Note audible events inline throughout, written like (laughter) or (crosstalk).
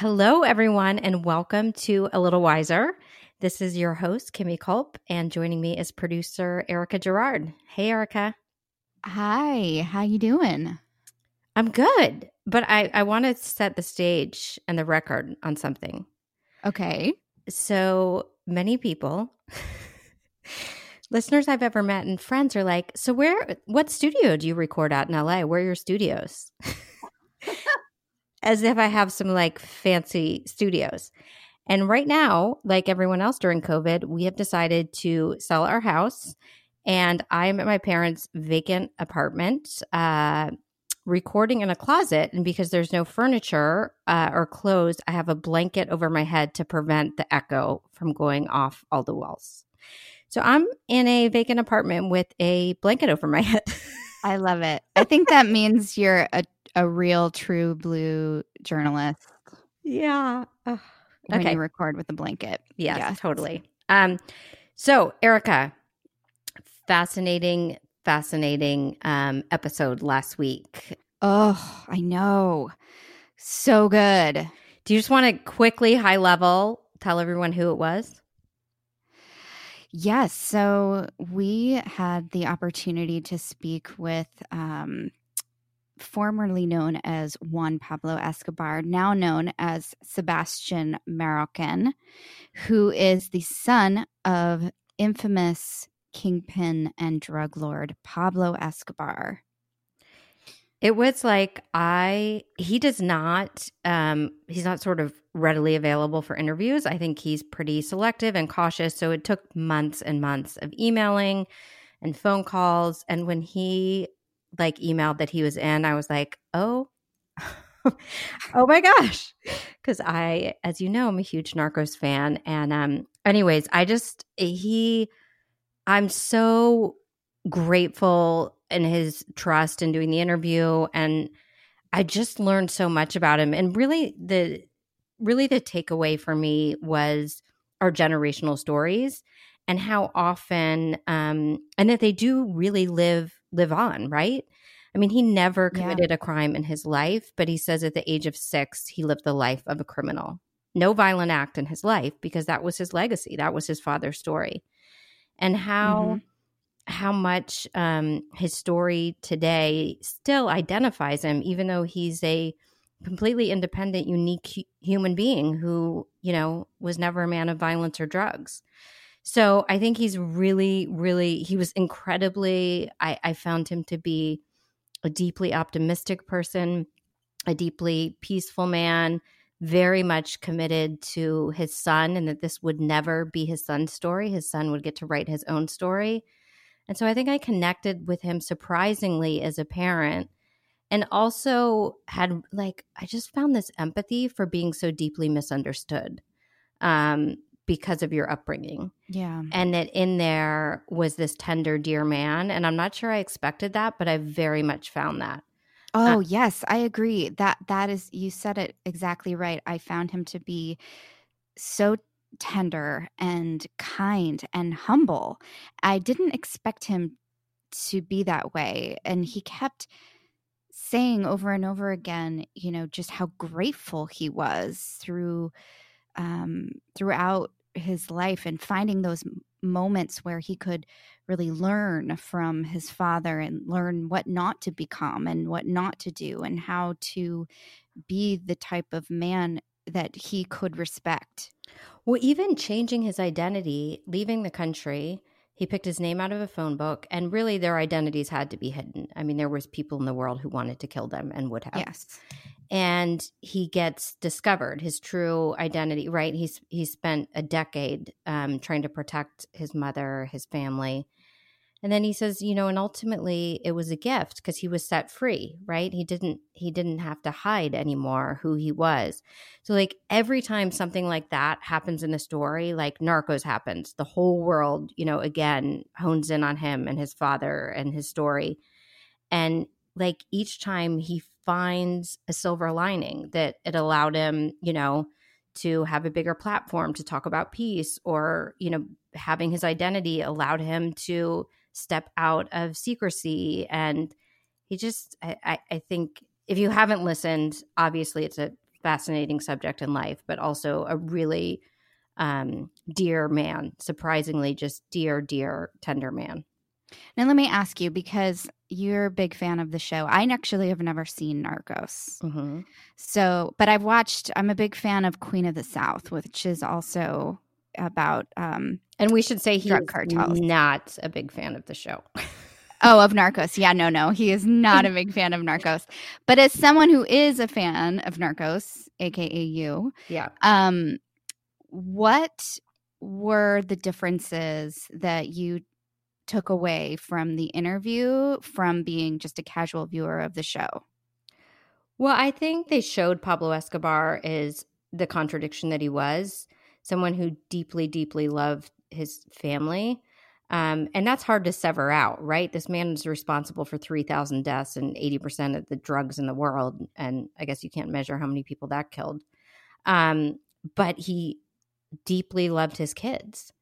Hello, everyone, and welcome to All the Wiser. This is your host, Kimmy Culp, and joining me is producer Erica Gerard. Hey, Erica. Hi, how you doing? I'm good, but I, I want to set the stage and the record on something. Okay. So many people, (laughs) listeners I've ever met and friends are like, so where, what studio do you record at in LA? Where are your studios? (laughs) As if I have some like fancy studios. And right now, like everyone else during COVID, we have decided to sell our house. And I'm at my parents' vacant apartment. Uh, recording in a closet and because there's no furniture uh, or clothes i have a blanket over my head to prevent the echo from going off all the walls so i'm in a vacant apartment with a blanket over my (laughs) head i love it i think that means you're a, a real true blue journalist yeah uh, when okay. you record with a blanket yes, yes totally um so erica fascinating fascinating um, episode last week. Oh, I know. So good. Do you just want to quickly, high level, tell everyone who it was? Yes. So we had the opportunity to speak with um, formerly known as Juan Pablo Escobar, now known as Sebastian Marroquin, who is the son of infamous kingpin and drug lord Pablo Escobar. It was like I he does not um he's not sort of readily available for interviews. I think he's pretty selective and cautious, so it took months and months of emailing and phone calls and when he like emailed that he was in, I was like, "Oh, (laughs) oh my gosh. Because i as you know i'm a huge narcos fan and um anyways i just he I'm so grateful in his trust in doing the interview and I just learned so much about him and really the really the takeaway for me was our generational stories and how often um and that they do really live live on, right? I mean, he never committed yeah. a crime in his life, but he says at the age of 6 he lived the life of a criminal. No violent act in his life because that was his legacy. That was his father's story and how mm-hmm. how much um, his story today still identifies him, even though he's a completely independent, unique hu- human being who you know was never a man of violence or drugs. So I think he's really, really he was incredibly. I, I found him to be a deeply optimistic person, a deeply peaceful man very much committed to his son and that this would never be his son's story. His son would get to write his own story. And so I think I connected with him surprisingly as a parent and also had like I just found this empathy for being so deeply misunderstood um, because of your upbringing. Yeah. And that in there was this tender, dear man. And I'm not sure I expected that, but I very much found that. Uh Oh, yes, I agree. That that is you said it exactly right. I found him to be so tender and kind and humble. I didn't expect him to be that way and he kept saying over and over again, you know, just how grateful he was through um throughout his life and finding those moments where he could really learn from his father and learn what not to become and what not to do and how to be the type of man that he could respect. Well, even changing his identity, leaving the country, he picked his name out of a phone book and really their identities had to be hidden. I mean, there was people in the world who wanted to kill them and would have. Yes and he gets discovered his true identity right he's he spent a decade um, trying to protect his mother his family And then he says, you know, and ultimately it was a gift because he was set free, right? He didn't he didn't have to hide anymore who he was. So like every time something like that happens in a story, like Narcos happens, the whole world, you know, again hones in on him and his father and his story. And like each time he finds a silver lining that it allowed him, you know, to have a bigger platform to talk about peace or, you know, having his identity allowed him to step out of secrecy. And he just, I, I think if you haven't listened, obviously it's a fascinating subject in life, but also a really um, dear man, surprisingly, just dear, dear, tender man. Now, let me ask you because you're a big fan of the show. I actually have never seen Narcos. Mm-hmm. So, but I've watched, I'm a big fan of Queen of the South, which is also about. Um, and we should say he's cartels. not a big fan of the show. (laughs) oh, of Narcos. Yeah, no, no. He is not a big fan of Narcos. But as someone who is a fan of Narcos, aka you, yeah. Um, what were the differences that you took away from the interview from being just a casual viewer of the show? Well, I think they showed Pablo Escobar is the contradiction that he was someone who deeply, deeply loved his family. Um, and that's hard to sever out, right? This man is responsible for 3,000 deaths and 80% of the drugs in the world. And I guess you can't measure how many people that killed. Um, but he deeply loved his kids.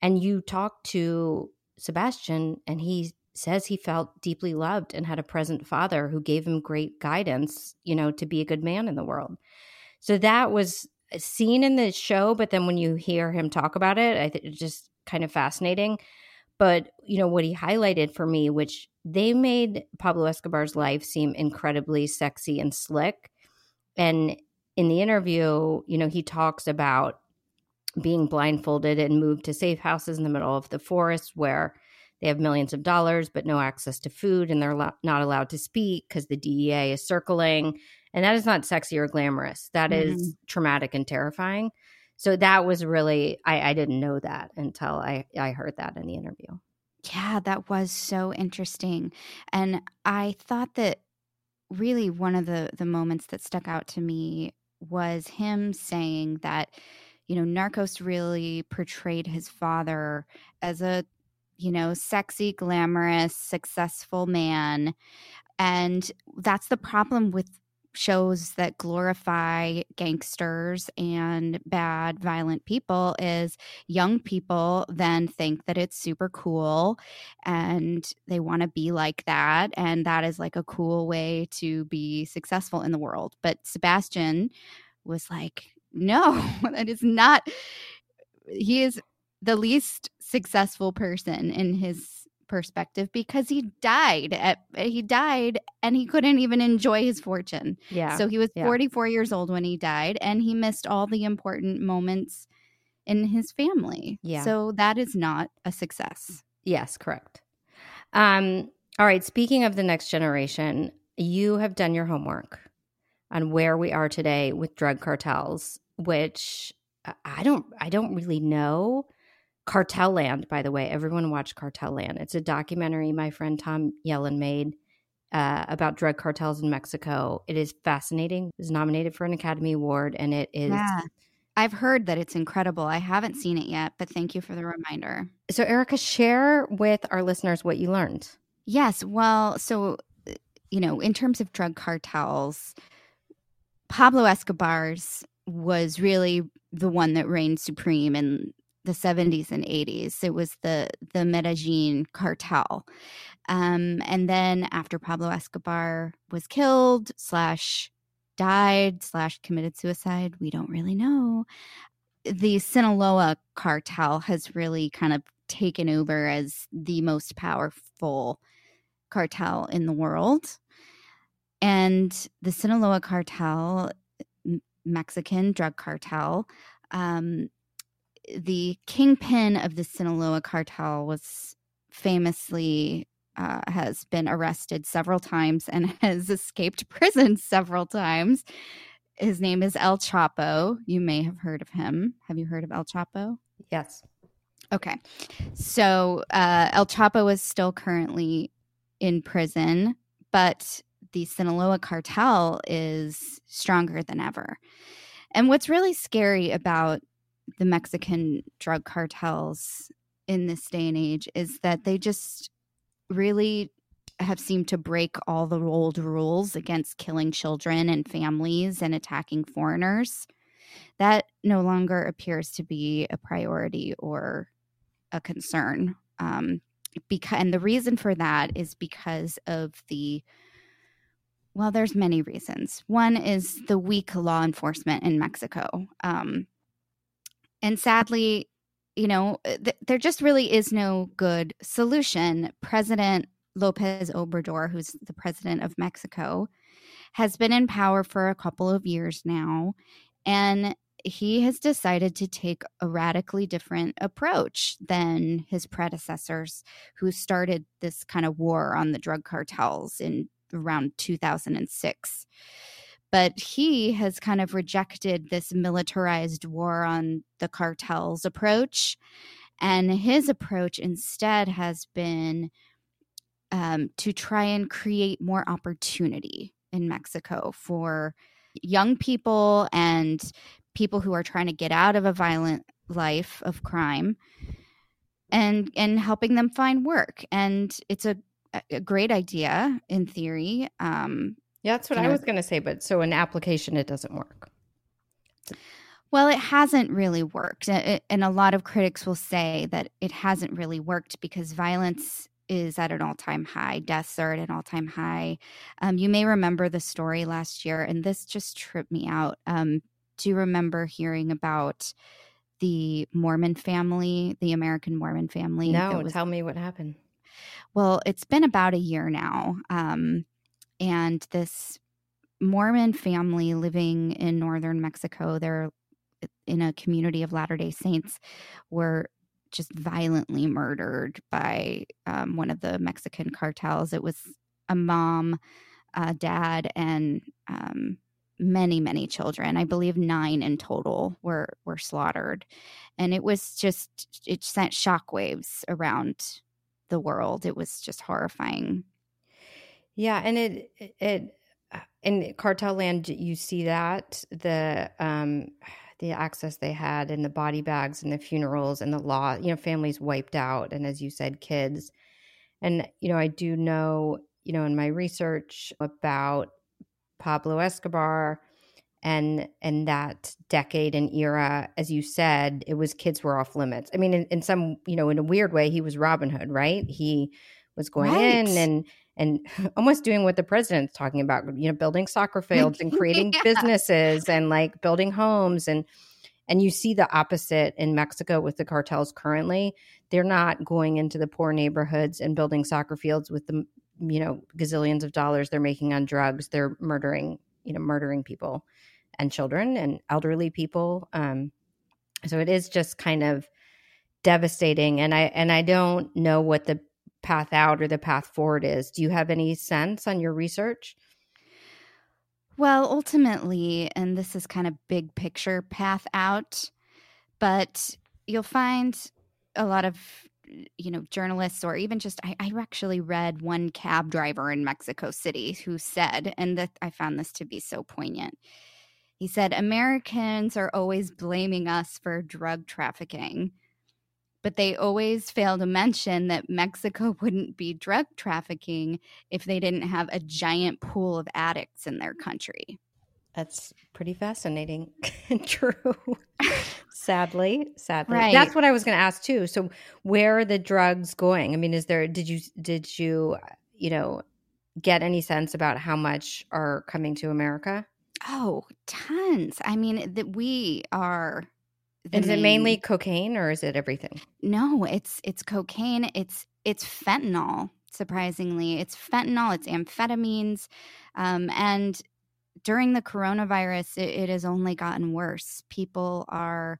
And you talk to Sebastian, and he says he felt deeply loved and had a present father who gave him great guidance, you know, to be a good man in the world. So that was seen in the show, but then when you hear him talk about it, I think it's just kind of fascinating. But you know what he highlighted for me, which they made Pablo Escobar's life seem incredibly sexy and slick. And in the interview, you know, he talks about being blindfolded and moved to safe houses in the middle of the forest where they have millions of dollars but no access to food and they're lo- not allowed to speak because the DEA is circling and that is not sexy or glamorous That mm-hmm. is traumatic and terrifying so that was really I, I didn't know that until I, I heard that in the interview yeah that was so interesting and i thought that really one of the the moments that stuck out to me was him saying that you know, Narcos really portrayed his father as a, you know, sexy, glamorous, successful man. And that's the problem with shows that glorify gangsters and bad violent people is young people then think that it's super cool and they want to be like that and that is like a cool way to be successful in the world but sebastian was like (laughs) no, that is not. He is the least successful person in his perspective because he died at he died and he couldn't even enjoy his fortune. Yeah. So he was yeah. 44 years old when he died and he missed all the important moments in his family. Yeah. So that is not a success. Yes, correct. Um all right, speaking of the next generation, you have done your homework on where we are today with drug cartels, which I don't I don't really know. Cartel Land, by the way, everyone watch Cartel Land. It's a documentary my friend Tom Yellin made uh, about drug cartels in Mexico. It is fascinating. It was nominated for an Academy Award, and it is. Yeah. I've heard that it's incredible. I haven't seen it yet, but thank you for the reminder. So, Erica, share with our listeners what you learned. Yes. Well, so, you know, in terms of drug cartels, Pablo Escobar's was really the one that reigned supreme in the 70s and 80s. It was the the Medellin cartel. Um, and then after Pablo Escobar was killed slash died slash committed suicide, we don't really know. The Sinaloa cartel has really kind of taken over as the most powerful cartel in the world. And the Sinaloa cartel, Mexican drug cartel, um, the kingpin of the Sinaloa cartel was famously uh, has been arrested several times and (laughs) has escaped prison several times. His name is El Chapo. You may have heard of him. Have you heard of El Chapo? Yes. Okay. So uh, El Chapo is still currently in prison, but the Sinaloa cartel is stronger than ever. And what's really scary about the Mexican drug cartels in this day and age is that they just really have seemed to break all the old rules against killing children and families and attacking foreigners. That no longer appears to be a priority or a concern. Um, because, and the reason for that is because of the well, there's many reasons. One is the weak law enforcement in Mexico. Um, and sadly, you know, eh, th- there just really is no good solution. President Lopez Obrador, who's the president of Mexico, has been in power for a couple of years now. And he has decided to take a radically different approach than his predecessors, who started this kind of war on the drug cartels in around 2006. But he has kind of rejected this militarized war on the cartels approach. And his approach instead has been um, to try and create more opportunity in Mexico for young people and people who are trying to get out of a violent life of crime and and helping them find work and it's a, a great idea in theory um yeah that's what i was going to say but so in application it doesn't work well it hasn't really worked and a lot of critics will say that it hasn't really worked because violence is at an all time high. Deaths are at an all time high. Um, you may remember the story last year, and this just tripped me out. Um, do you remember hearing about the Mormon family, the American Mormon family? No, was, tell me what happened. Well, it's been about a year now. Um, and this Mormon family living in northern Mexico, they're in a community of Latter day Saints, were just violently murdered by um, one of the Mexican cartels. It was a mom, a dad, and um, many many children. I believe nine in total were were slaughtered. And it was just it sent shockwaves around the world. It was just horrifying yeah and it it uh, in cartel land you see that the um (sighs) the access they had and the body bags and the funerals and the law you know families wiped out and as you said kids. And you know i do know you know in my research about Pablo Escobar and and that decade and era as you said it was kids were off limits. I mean in, in some you know in a weird way he was robin hood right? He was going right. in and and (laughs) almost doing what the president's talking about you know building soccer fields and (laughs) creating yeah. businesses and like building homes and and you see the opposite in mexico with the cartels currently they're not going into the poor neighborhoods and building soccer fields with the you know gazillions of dollars they're making on drugs they're murdering you know murdering people and children and elderly people um so it is just kind of devastating and i and i don't know what the path out or the path forward is. Do you have any sense on your research? Well ultimately and this is kind of big picture path out but you'll find a lot of you know journalists or even just I, I, actually read one cab driver in mexico city who said and that i found this to be so poignant. He said americans are always blaming us for drug trafficking but they always fail to mention that mexico (laughs) wouldn't be drug trafficking if they didn't have a giant pool of addicts in their country that's pretty fascinating and (laughs) true. sadly, sadly, right. that's what I was going to ask too. So, where are the drugs going? I mean, is there? Did you did you you know get any sense about how much are coming to America? Oh, tons. I mean, that we are. Is main... it mainly cocaine or is it everything? No, it's it's cocaine. It's it's fentanyl. Surprisingly, it's fentanyl. It's amphetamines, um, and during the coronavirus, it, it has only gotten worse. People are,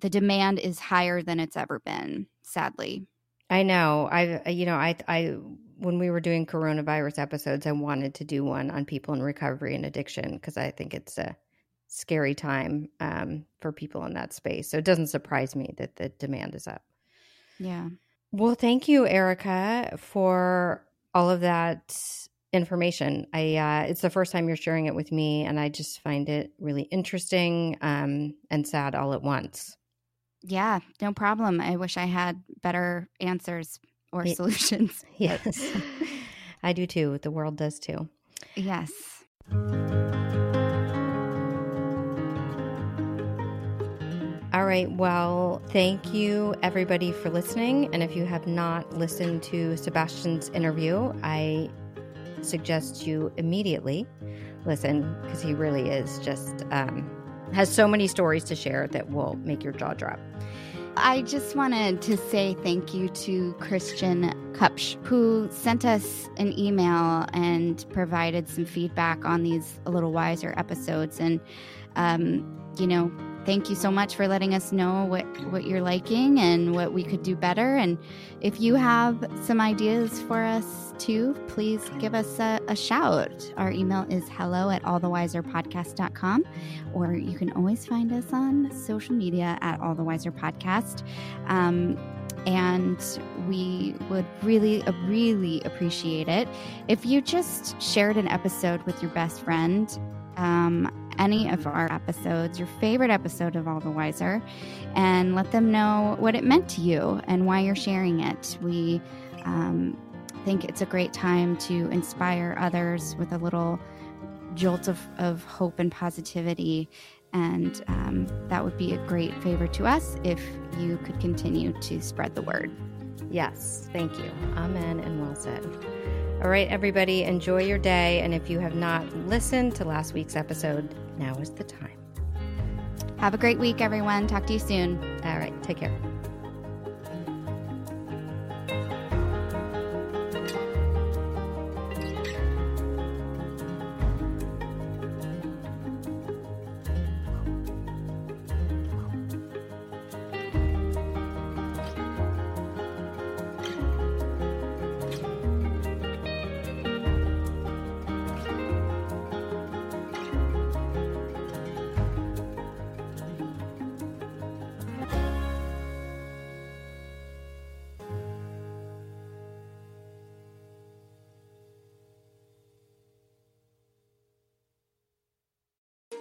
the demand is higher than it's ever been, sadly. I know. I, you know, I, I, when we were doing coronavirus episodes, I wanted to do one on people in recovery and addiction because I think it's a scary time um, for people in that space. So it doesn't surprise me that the demand is up. Yeah. Well, thank you, Erica, for all of that information. I uh, it's the first time you're sharing it with me, and I just find it really interesting um, and sad all at once. Yeah, no problem. I wish I had better answers or Ye- solutions. (laughs) Yes, (laughs) I do too. The world does too. yes. All right. Well, thank you everybody for listening. And if you have not listened to Sebastian's interview, I suggest you immediately listen because he really is just um, has so many stories to share that will make your jaw drop. I just wanted to say thank you to Christian Kupsch, who sent us an email and provided some feedback on these All the Wiser episodes. And, um, you know, thank you so much for letting us know what, what you're liking and what we could do better. And if you have some ideas for us too, please give us a, a shout. Our email is hello at allthewiserpodcast.com, or you can always find us on social media at All the Wiser Podcast. Um, and we would really, uh, really appreciate it if you just shared an episode with your best friend. Um, any of our episodes, your favorite episode of All the Wiser, and let them know what it meant to you and why you're sharing it. We um, think it's a great time to inspire others with a little jolt of, of hope and positivity. And um, that would be a great favor to us if you could continue to spread the word. Yes, thank you. Amen and well said. All right, everybody, enjoy your day. And if you have not listened to last week's episode, now is the time. Have a great week, everyone. Talk to you soon. All right, take care.